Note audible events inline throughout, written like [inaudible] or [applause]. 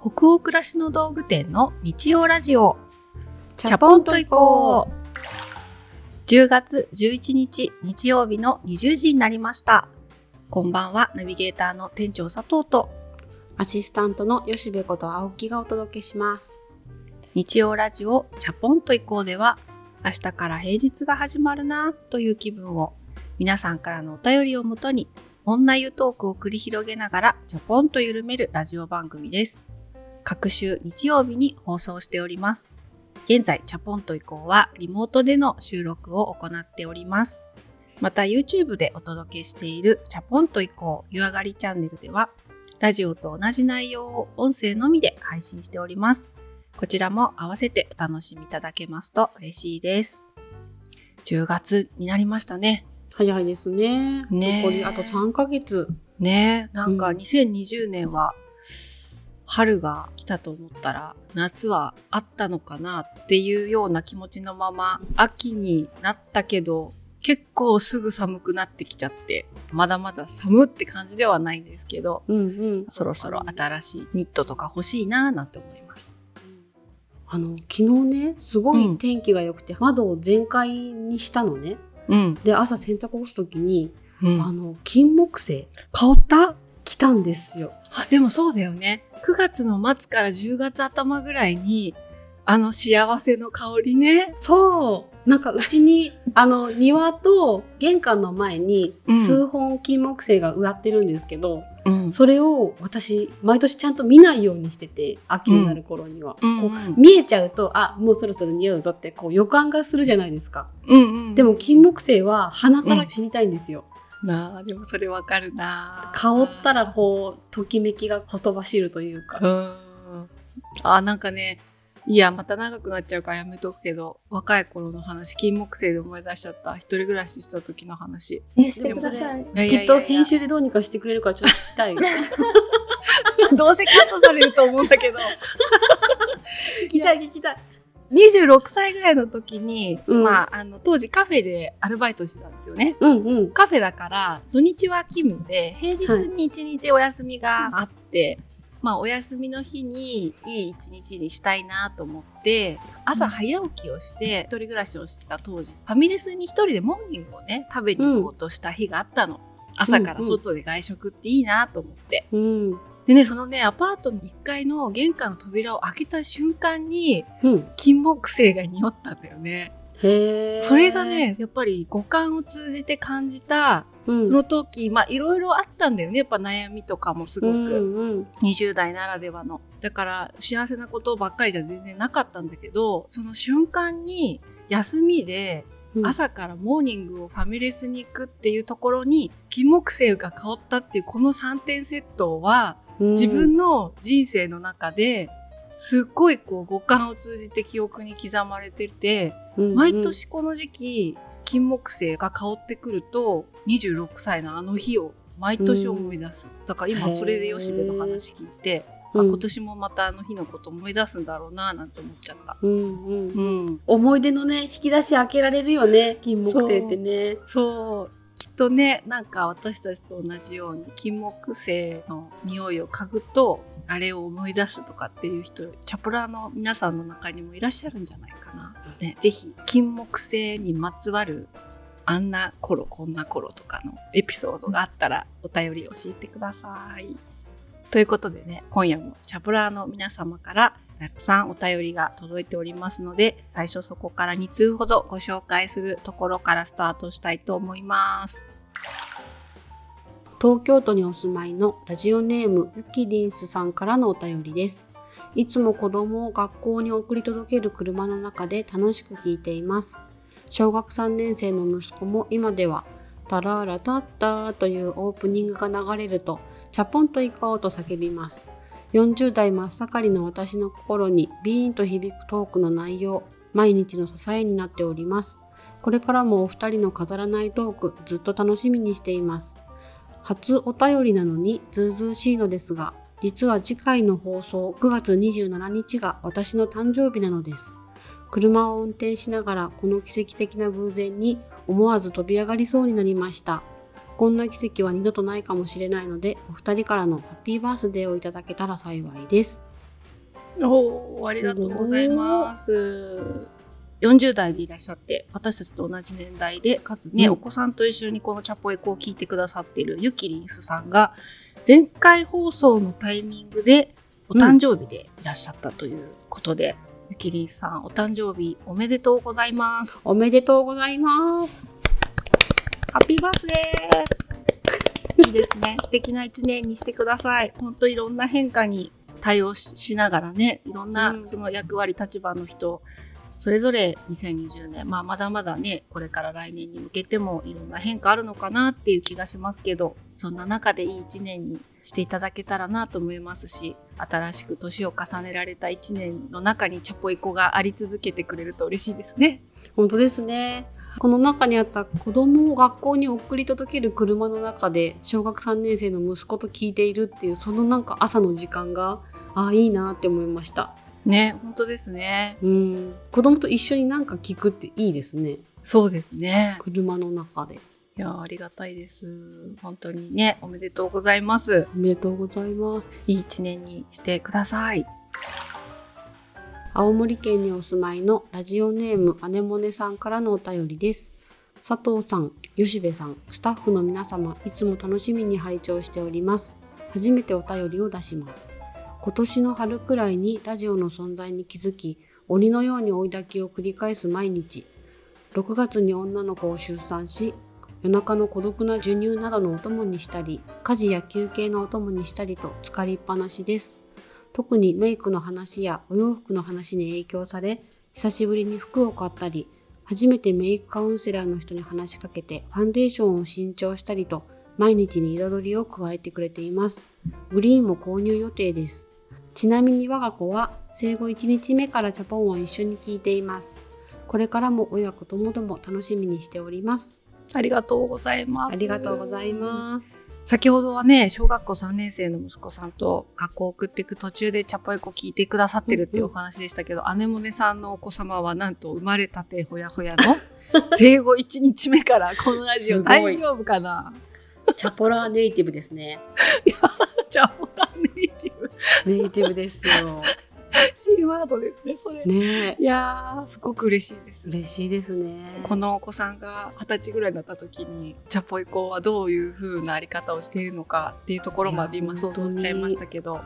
北欧暮らしの道具店の日曜ラジオ。チャポンと行こう。10月11日日曜日の20時になりました。こんばんは、ナビゲーターの店長佐藤と、アシスタントの吉部こと青木がお届けします。日曜ラジオチャポンと行こうでは、明日から平日が始まるなという気分を、皆さんからのお便りをもとに、女湯トークを繰り広げながら、チャポンと緩めるラジオ番組です。各週日曜日に放送しております。現在、チャポンと移行はリモートでの収録を行っております。また YouTube でお届けしているチャポンと移行湯上がりチャンネルでは、ラジオと同じ内容を音声のみで配信しております。こちらも合わせてお楽しみいただけますと嬉しいです。10月になりましたね。早いですね。ねえ残りあと3ヶ月。ねえ、なんかうん2020年は春が来たと思ったら夏はあったのかなっていうような気持ちのまま秋になったけど結構すぐ寒くなってきちゃってまだまだ寒って感じではないんですけどうんうん。そろそろ新しいニットとか欲しいなぁなんて思います。あの、昨日ね、すごい天気が良くて、窓を全開にしたのね。うん。で、朝洗濯干すときに、うん、あの、金木犀香った？来たんですよ。あでもそうだよね。9月の末から10月頭ぐらいに、あの幸せの香りね。そう。なんかうちに、あの、庭と玄関の前にうん数本金木犀が植わってるんですけど、うんそれを私、毎年ちゃんと見ないようにしてて、秋になる頃には。うんこう見えちゃうと、あ、もうそろそろ匂うぞって、こう予感がするじゃないですか。うんうん。でも金木犀は鼻から知りたいんですよ。なあ、でもそれわかるな香ったらこう、ときめきがほとばしるというか。うん。あ、なんかね、いや、また長くなっちゃうからやめとくけど、若い頃の話、金木犀で思い出しちゃった。一人暮らしした時の話。え、してください。いやいやいきやっと編集でどうにかしてくれるからちょっと聞きたい。[laughs] どうせカットされると思うんだけど。聞きたい聞きたい。26歳ぐらいの時に、うんまあ、あの、当時カフェでアルバイトしてたんですよね。うんうん。カフェだから、土日は勤務で、平日に一日お休みがあって、まあ、お休みの日にいい一日にしたいなと思って、朝早起きをして、一人暮らしをしてた当時、ファミレスに一人でモーニングをね、食べに行こうとした日があったの。朝から外で外食っていいなと思って。うん。でね、そのね、アパートの1階の玄関の扉を開けた瞬間に、うん。金木犀が匂ったんだよね。へえ。それがね、やっぱり五感を通じて感じた、うん、その時、まあいろいろあったんだよね。やっぱ悩みとかもすごうんく。うん20代ならではの。だから幸せなことばっかりじゃ全然なかったんだけど、その瞬間に休みでうん、朝からモーニングをファミレスに行くっていうところに金木犀が香ったっていうこの3点セットはうん自分の人生の中ですっごいこう五感を通じて記憶に刻まれてて、うん毎年この時期金木犀が香ってくると26歳のあの日を毎年思い出す、だから今それで吉部の話聞いて、あうん。今年もまたあの日のこと思い出すんだろうななんて思っちゃった。うんうんうん。思い出のね引き出し開けられるよね金木犀ってね。そうとねなんか私たちと同じように金木犀の匂いを嗅ぐとあれを思い出すとかっていう人チャプラーの皆さんの中にもいらっしゃるんじゃないかな、ね、ぜひ金木犀にまつわるあんな頃こんな頃とかのエピソードがあったらお便り教えてください。ということでね今夜もチャプラーの皆様からたくさんお便りが届いておりますので最初そこから2通ほどご紹介するところからスタートしたいと思います。東京都にお住まいのラジオネームゆきりんすさんからのお便りです。いつも子供を学校に送り届ける車の中で楽しく聞いています。小学3年生の息子も今ではタラーラタッターというオープニングが流れるとチャポンと行こうと叫びます。40代真っ盛りの私の心にビーンと響くトークの内容毎日の支えになっております。これからもお二人の飾らないトークずっと楽しみにしています。初お便りなのにずうずうしいのですが実は次回の放送9月27日が私の誕生日なのです。車を運転しながらこの奇跡的な偶然に思わず飛び上がりそうになりました。こんな奇跡は二度とないかもしれないのでお二人からのハッピーバースデーをいただけたら幸いですおーありがとうございます。40代でいらっしゃって、私たちと同じ年代で、かつね、うんお子さんと一緒にこのチャポエコを聞いてくださっているゆきりんすさんが、前回放送のタイミングでお誕生日でいらっしゃったということで、ゆきりんさん、お誕生日おめでとうございます。おめでとうございます。ハッピーバースデーいいですね。素敵な一年にしてください。本当いろんな変化に対応ししながらね、いろんなうんその役割、立場の人、それぞれ2020年、まあまだまだね、これから来年に向けてもいろんな変化あるのかなっていう気がしますけど、そんな中でいい一年にしていただけたらなと思いますし、新しく年を重ねられた一年の中にチャポイコがあり続けてくれると嬉しいですね。本当ですね。この中にあった子供を学校に送り届ける車の中で小学3年生の息子と聞いているっていうそのなんか朝の時間がああいいなって思いました。ね、本当ですね。うん。子供と一緒になんか聞くっていいですね。そうですね。車の中で。いやーありがたいです。本当にね、おめでとうございます。おめでとうございます。いい一年にしてください。青森県にお住まいのラジオネームアネモネさんからのお便りです。佐藤さん、吉部さん、スタッフの皆様、いつも楽しみに拝聴しております。初めてお便りを出します。今年の春くらいにラジオの存在に気づき、鬼のように追い焚きを繰り返す毎日。6月に女の子を出産し、夜中の孤独な授乳などのお供にしたり、家事や休憩のお供にしたりと疲れっぱなしです。特にメイクの話やお洋服の話に影響され、久しぶりに服を買ったり、初めてメイクカウンセラーの人に話しかけてファンデーションを新調したりと、毎日に彩りを加えてくれています。グリーンも購入予定です。ちなみに我が子は生後1日目からチャポンを一緒に聞いています。これからも親子ともども楽しみにしております。ありがとうございます。ありがとうございます。先ほどはね、小学校3年生の息子さんと学校を送っていく途中でチャポエコ聞いてくださってるっていうお話でしたけど、姉もねさんのお子様はなんと生まれたてほやほやの [laughs] 生後1日目からこのラジオ大丈夫かなチャポラーネイティブですね。[laughs] チャポラネイティブ。ネイティブですよ。[laughs] C ワードですね、それ。ねえ。いやー、すごく嬉しいです。嬉しいですね。このお子さんが二十歳ぐらいになった時にチャポイコはどういう風なあり方をしているのかっていうところまで今想像しちゃいましたけど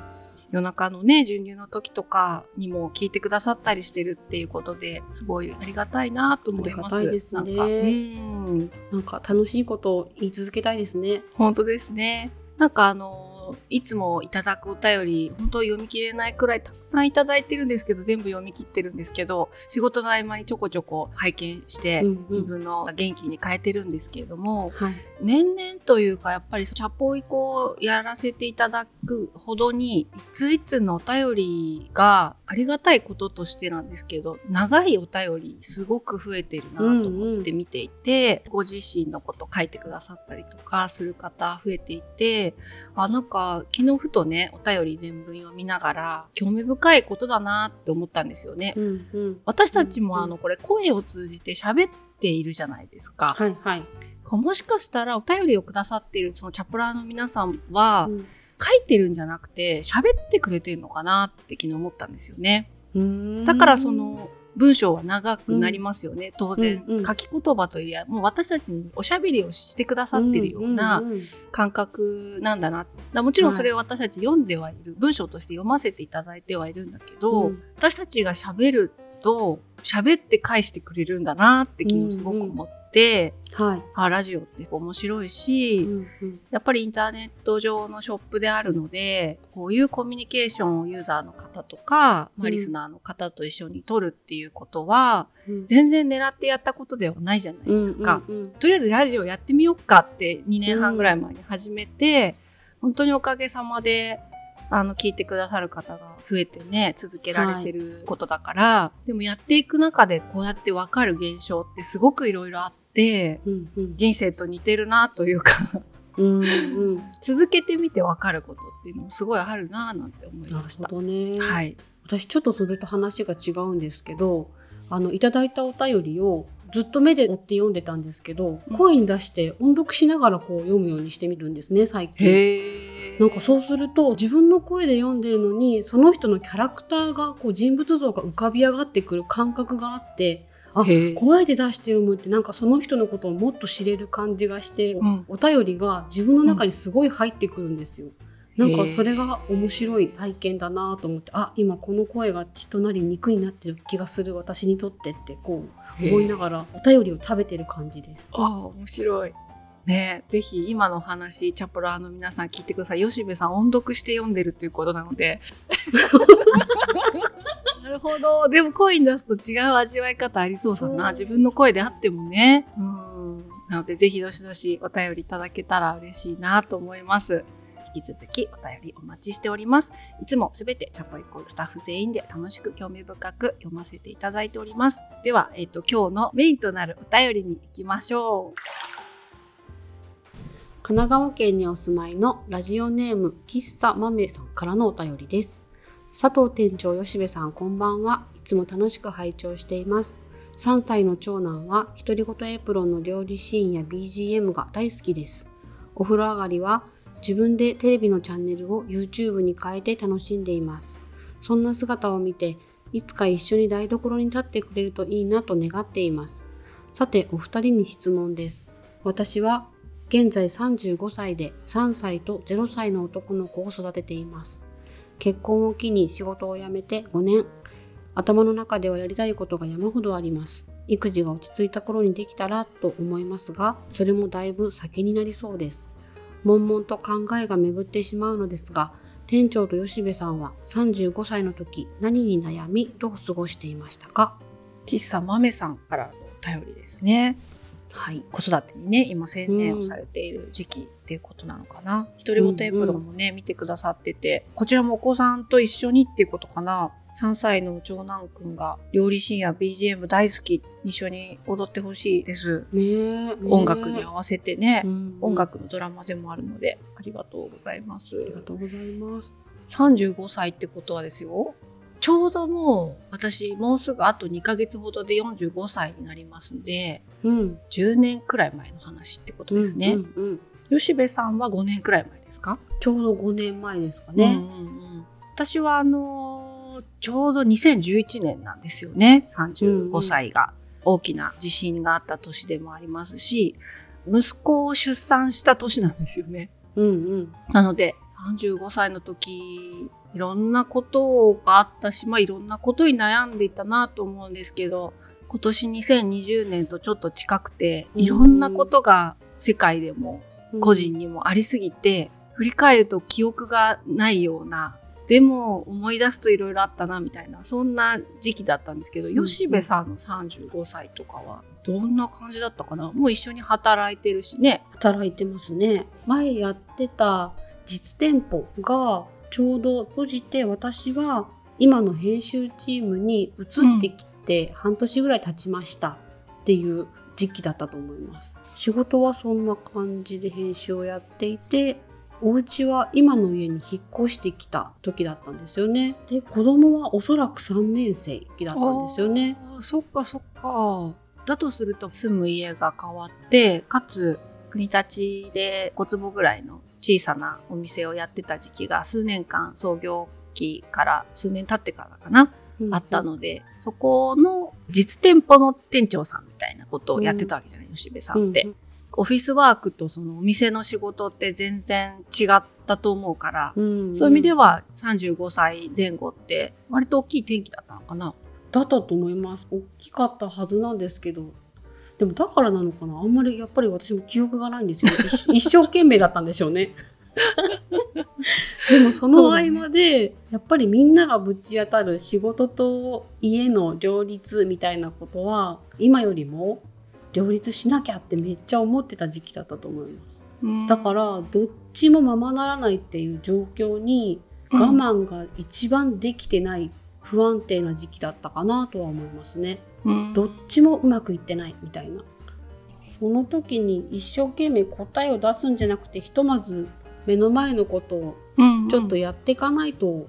夜中のね授乳の時とかにも聞いてくださったりしてるっていうことですごいありがたいなと思います。ありがたいですねなんかうんなんか楽しいことを言い続けたいですね。本当ですね。なんかあのいつもいただくお便り、本当読み切れないくらいたくさんいただいてるんですけど、全部読み切ってるんですけど、仕事の合間にちょこちょこ拝見して、うんうん自分の元気に変えてるんですけれども、はい。年々というかやっぱりチャポイコをやらせていただくほどにいついつのお便りがありがたいこととしてなんですけど長いお便りすごく増えてるなと思って見ていて、ご自身のこと書いてくださったりとかする方増えていてあなんか昨日ふとねお便り全文読みながら興味深いことだなって思ったんですよね。うんうん。私たちもうんあのこれ声を通じて喋っているじゃないですか。はいはい。もしかしたらお便りをくださっているそのチャプラーの皆さんはうん。書いてるんじゃなくて喋ってくれてるのかなって昨日思ったんですよね。だからその文章は長くなりますよね、当然、うんうん。書き言葉といえもう私たちにおしゃべりをしてくださってるようなうんうんうん。感覚なんだな。だもちろんそれを私たち読んではいる、文章として読ませていただいてはいるんだけど、うん。私たちが喋ると喋って返してくれるんだなって昨日すごく思って、はい。あラジオって面白いし、うんうん。やっぱりインターネット上のショップであるのでこういうコミュニケーションをユーザーの方とか、まあ、うん。リスナーの方と一緒に取るっていうことは、うん。全然狙ってやったことではないじゃないですか。うんうんうん。とりあえずラジオやってみようかって2年半ぐらい前に始めて、本当におかげさまであの聞いてくださる方が増えてね続けられてることだから、でもやっていく中でこうやって分かる現象ってすごくいろいろあってうんうん人生と似てるなというかうんうん [laughs] 続けてみて分かることっていうのもすごいあるなぁなんて思いました。ね。はい、私ちょっとそれと話が違うんですけどあのいただいたお便りをずっと目で追って読んでたんですけど、うん声に出して音読しながらこう読むようにしてみるんですね最近。へなんかそうすると自分の声で読んでるのにその人のキャラクターがこう人物像が浮かび上がってくる感覚があってあ声で出して読むってなんかその人のことをもっと知れる感じがして、うん、お便りが自分の中にすごい入ってくるんですよ。なんかそれが面白い体験だなと思ってあ今この声が血となり肉になってる気がする私にとってってこう思いながらお便りを食べてる感じです。あ面白いねぜひ今の話チャポラーの皆さん聞いてください。吉部さん音読して読んでるということなので。[laughs] なるほど。でも声に出すと違う味わい方ありそうだな。自分の声であってもね。うん。なのでぜひどしどしお便りいただけたら嬉しいなと思います。引き続きお便りお待ちしております。いつもすべてチャポイコスタッフ全員で楽しく興味深く読ませていただいております。では、えっ、と、今日のメインとなるお便りに行きましょう。神奈川県にお住まいのラジオネーム喫茶豆さんからのお便りです。佐藤店長吉部さんこんばんは。いつも楽しく拝聴しています。3歳の長男は独り言エプロンの料理シーンや BGM が大好きです。お風呂上がりは自分でテレビのチャンネルを YouTube に変えて楽しんでいます。そんな姿を見て、いつか一緒に台所に立ってくれるといいなと願っています。さて、お二人に質問です。私は現在35歳で3歳と0歳の男の子を育てています。結婚を機に仕事を辞めて5年。頭の中ではやりたいことが山ほどあります。育児が落ち着いた頃にできたらと思いますが、それもだいぶ先になりそうです。悶々と考えが巡ってしまうのですが、店長と吉部さんは35歳の時何に悩みどう過ごしていましたか？喫茶豆さんからのお便りですね。はい、子育てにね今専念をされている時期っていうことなのかな。独り言エプロンもね、見てくださっててこちらもお子さんと一緒にっていうことかな。3歳の長男くんが料理シーンや BGM 大好き一緒に踊ってほしいです、ね音楽に合わせてね、うん音楽のドラマでもあるのでありがとうございます。ありがとうございます。35歳ってことはですよちょうどもう私もうすぐあと2ヶ月ほどで45歳になりますんで、うん、10年くらい前の話ってことですね。うんうんうん、吉部さんは5年くらい前ですか？ちょうど5年前ですかね。うんうんうん、私はあのー、ちょうど2011年なんですよね。35歳が、大きな地震があった年でもありますし息子を出産した年なんですよね。うんうん、なので35歳の時いろんなことがあったし、まあ、いろんなことに悩んでいたなと思うんですけど、今年2020年とちょっと近くて、いろんなことが世界でも個人にもありすぎて、振り返ると記憶がないような、でも思い出すといろいろあったなみたいな、そんな時期だったんですけど、吉部さんの35歳とかはどんな感じだったかな？もう一緒に働いてるしね。働いてますね。前やってた実店舗がちょうど閉じて私は今の編集チームに移ってきて半年ぐらい経ちましたっていう時期だったと思います。仕事はそんな感じで編集をやっていてお家は今の家に引っ越してきた時だったんですよね。で子供はおそらく3年生だったんですよね。そっかそっか。だとすると住む家が変わってかつ国立で5坪ぐらいの小さなお店をやってた時期が数年間創業期から数年経ってからかな、うん、あったのでそこの実店舗の店長さんみたいなことをやってたわけじゃない、うん、吉部さんって。うん、オフィスワークとそのお店の仕事って全然違ったと思うから、そういう意味では35歳前後って割と大きい転機だったのかな。だったと思います。大きかったはずなんですけどでもだからなのかな。あんまりやっぱり私も記憶がないんですよ。一 [laughs] 生懸命だったんでしょうね。[laughs] でもその合間で、やっぱりみんながぶち当たる仕事と家の両立みたいなことは今よりも両立しなきゃってめっちゃ思ってた時期だったと思います。だからどっちもままならないっていう状況に我慢が一番できてない不安定な時期だったかなとは思いますね。どっちもうまくいってないみたいな。その時に一生懸命答えを出すんじゃなくてひとまず目の前のことをちょっとやっていかないと、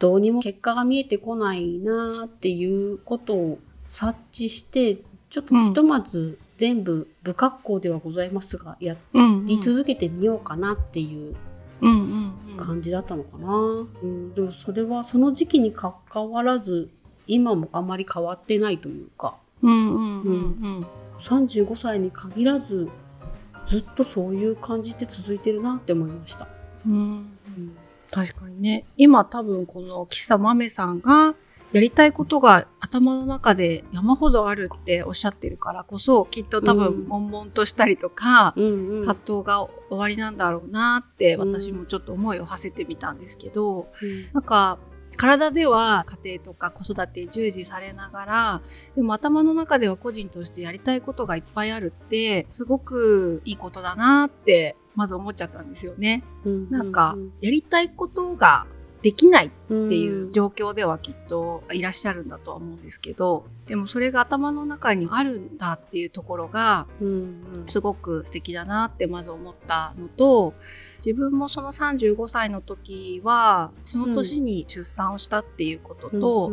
どうにも結果が見えてこないなっていうことを察知してちょっとひとまず全部不格好ではございますがやり続けてみようかなっていう。感じだったのかな、うん、でもそれはその時期にかかわらず今もあまり変わってないというかうんうんうんうん。35歳に限らずずっとそういう感じって続いてるなって思いました。うんうん確かにね。今多分この喫茶豆さんがやりたいことが頭の中で山ほどあるっておっしゃってるからこそ、きっと多うん分悶々としたりとか、うんうん葛藤が終わりなんだろうなってうん私もちょっと思いを馳せてみたんですけど、うんなんか体では家庭とか子育てに従事されながらでも頭の中では個人としてやりたいことがいっぱいあるってすごくいいことだなってまず思っちゃったんですよね。うんなんかやりたいことができないうんっていう状況ではきっといらっしゃるんだとは思うんですけどでもそれが頭の中にあるんだっていうところがすごく素敵だなってまず思ったのと自分もその35歳の時はその年に出産をしたっていうことと、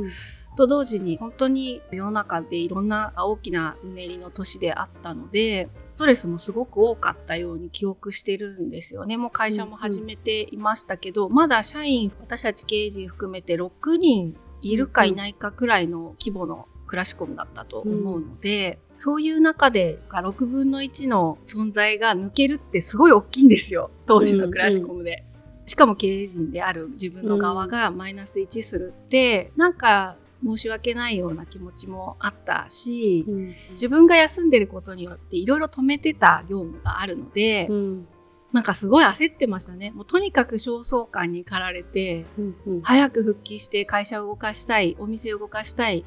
と同時に本当に世の中でいろんな大きなうねりの年であったのでストレスもすごく多かったように記憶してるんですよね。もう会社も始めていましたけど、まだ社員私たち経営陣含めて6人いるかいないかくらいの規模のクラシコムだったと思うので、そういう中で6分の1の存在が抜けるってすごい大きいんですよ当時のクラシコムで。しかも経営陣である自分の側がマイナス1するって、なんか申し訳ないような気持ちもあったし、うん自分が休んでることによっていろいろ止めてた業務があるので、うんなんかすごい焦ってましたね。もうとにかく焦燥感に駆られて、うんうん早く復帰して会社を動かしたい、お店を動かしたい、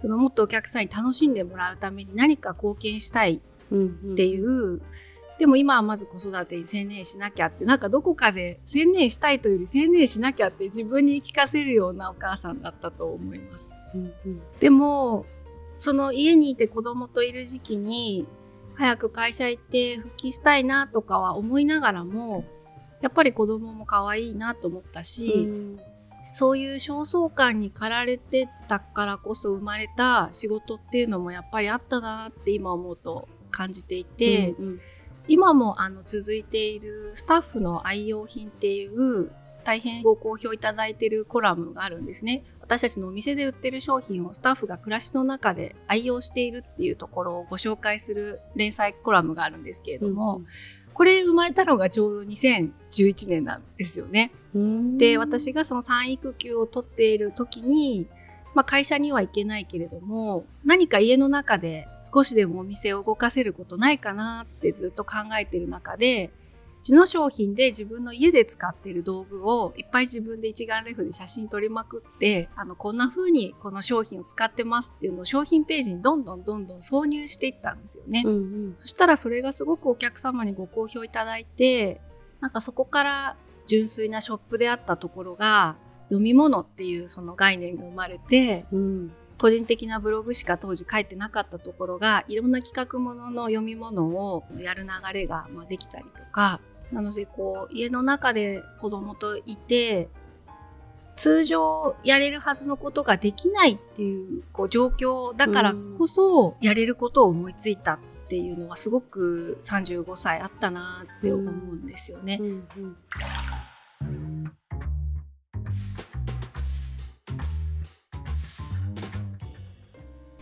そのもっとお客さんに楽しんでもらうために何か貢献したいうんっていう、でも今はまず子育てに専念しなきゃって、なんかどこかで専念したいというより専念しなきゃって自分に言い聞かせるようなお母さんだったと思います。うんうんでも、その家にいて子供といる時期に、早く会社行って復帰したいなとかは思いながらも、やっぱり子供も可愛いなと思ったし、うんそういう焦燥感に駆られてたからこそ生まれた仕事っていうのもやっぱりあったなって今思うと感じていて、うんうん今もあの続いているスタッフの愛用品っていう大変ご好評いただいているコラムがあるんですね。私たちのお店で売ってる商品をスタッフが暮らしの中で愛用しているっていうところをご紹介する連載コラムがあるんですけれども、これ生まれたのがちょうど2011年なんですよね。うんで私がその産育休を取っている時に、まあ、会社には行けないけれども何か家の中で少しでもお店を動かせることないかなってずっと考えてる中でうちの商品で自分の家で使っている道具をいっぱい自分で一眼レフで写真撮りまくってあのこんな風にこの商品を使ってますっていうのを商品ページにどんどんどんどん挿入していったんですよね。うんうんそしたらそれがすごくお客様にご好評いただいて、なんかそこから純粋なショップであったところが、読み物っていうその概念が生まれて、うん個人的なブログしか当時書いてなかったところが、いろんな企画ものの読み物をやる流れがまあできたりとか、なのでこう、家の中で子供といて、通常やれるはずのことができないっていうこう状況だからこそやれることを思いついたっていうのはすごく35歳あったなって思うんですよね。うんうん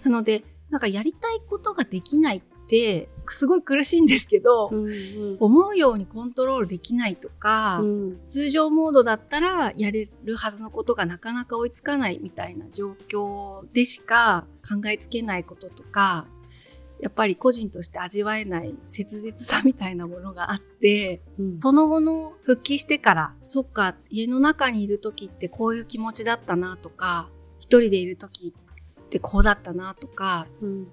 なのでなんかやりたいことができないってすごい苦しいんですけど、うん。思うようにコントロールできないとか、うん。通常モードだったらやれるはずのことがなかなか追いつかないみたいな状況でしか考えつけないこととかやっぱり個人として味わえない切実さみたいなものがあってうん。その後の復帰してからそっか家の中にいる時ってこういう気持ちだったなとか一人でいる時ってこうだったなとかうんうん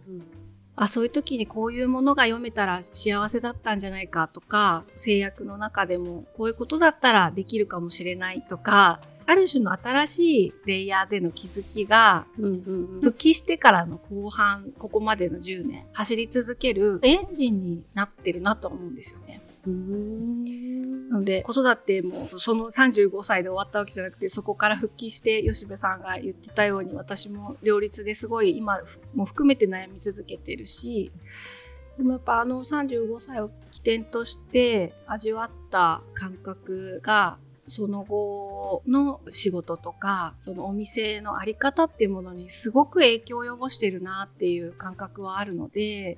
あそういう時にこういうものが読めたら幸せだったんじゃないかとか制約の中でもこういうことだったらできるかもしれないとかある種の新しいレイヤーでの気づきが復帰してからの後半ここまでの10年走り続けるエンジンになってるなと思うんですよね。うんなので子育てもその35歳で終わったわけじゃなくてそこから復帰して吉部さんが言ってたように私も両立ですごい今も含めて悩み続けてるしでもやっぱあの35歳を起点として味わった感覚がその後の仕事とかそのお店の在り方っていうものにすごく影響を及ぼしてるなっていう感覚はあるので、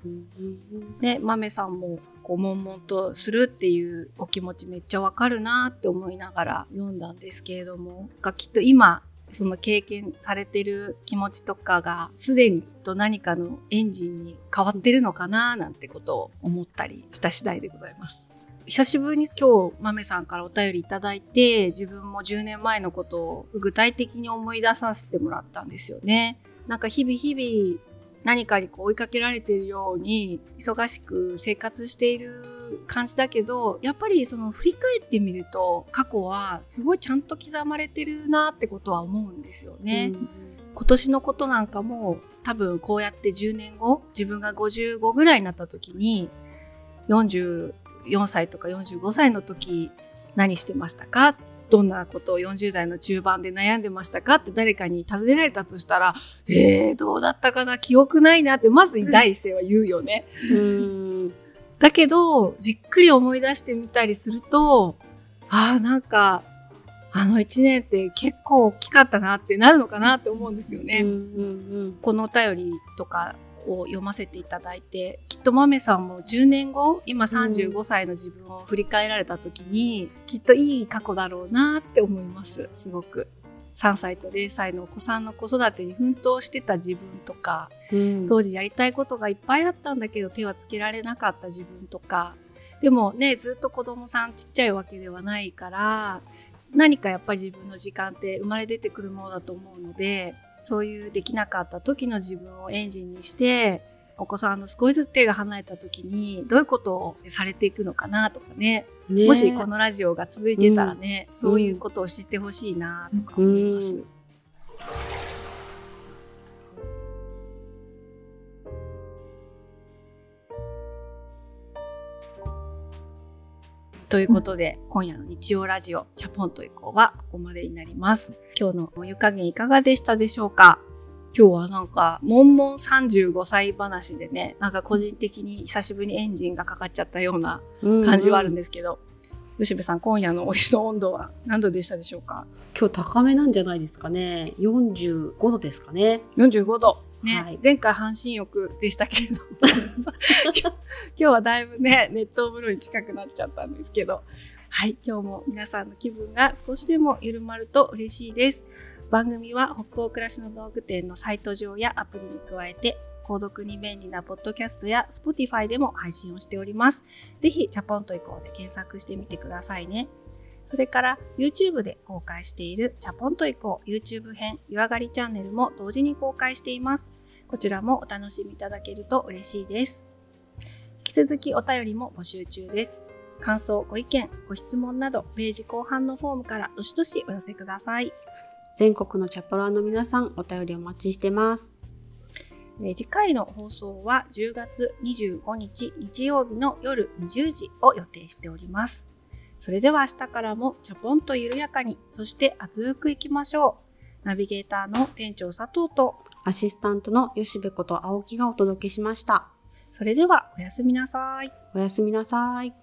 ね、豆さんもこう悶々とするっていうお気持ちめっちゃわかるなって思いながら読んだんですけれどもがきっと今その経験されてる気持ちとかがすでにきっと何かのエンジンに変わってるのかななんてことを思ったりした次第でございます。久しぶりに今日豆さんからお便りいただいて自分も10年前のことを具体的に思い出させてもらったんですよね。なんか日々日々何かにこう追いかけられているように忙しく生活している感じだけどやっぱりその振り返ってみると過去はすごいちゃんと刻まれてるなってことは思うんですよね。うん、今年のことなんかも多分こうやって10年後自分が55ぐらいになった時に44歳とか45歳の時何してましたか？どんなことを40代の中盤で悩んでましたか？って誰かに尋ねられたとしたら、えー、どうだったかな？記憶ないなってまず第一声は言うよね。うん。だけど、じっくり思い出してみたりすると、ああ、なんか、あの一年って結構大きかったなってなるのかなって思うんですよね。うんうんうん、このお便りとかを読ませていただいてきっと豆さんも10年後今35歳の自分を振り返られた時に、うん、きっといい過去だろうなって思います。すごく。3歳と0歳のお子さんの子育てに奮闘してた自分とか、うん、当時やりたいことがいっぱいあったんだけど手はつけられなかった自分とか。でもねずっと子供さんちっちゃいわけではないから何かやっぱり自分の時間って生まれ出てくるものだと思うのでそういうできなかった時の自分をエンジンにしてお子さんの少しずつ手が離れた時にどういうことをされていくのかなとかね。ねもしこのラジオが続いてたらね、うん、そういうことを知ってほしいなとか思います。うんということで、今夜の日曜ラジオ、チャポンと以降はここまでになります。今日のお湯加減いかがでしたでしょうか？今日はなんか、もんもん35歳話でね、なんか個人的に久しぶりにエンジンがかかっちゃったような感じはあるんですけど、吉部さん、今夜のお湯の温度は何度でしたでしょうか？今日高めなんじゃないですかね。45度ですかね。45度。ね、はい、前回半身浴でしたけれど [laughs] 今日はだいぶね、熱湯風呂に近くなっちゃったんですけど、はい、今日も皆さんの気分が少しでも緩まると嬉しいです。番組は北欧暮らしの道具店のサイト上やアプリに加えて、購読に便利なポッドキャストや Spotify でも配信をしております。ぜひ、チャポンと行こうで検索してみてくださいね。それから YouTube で公開しているチャポンと行こう YouTube 編湯上がりチャンネルも同時に公開しています。こちらもお楽しみいただけると嬉しいです。引き続きお便りも募集中です。感想、ご意見、ご質問など、ページ後半のフォームからどしどしお寄せください。全国のチャポラーの皆さん、お便りお待ちしてます。え次回の放送は10月25日日曜日の夜20時を予定しております。それでは明日からもチャポンと緩やかに、そして熱くいきましょう。ナビゲーターの店長佐藤とアシスタントの吉部こと青木がお届けしました。それではおやすみなさい。おやすみなさい。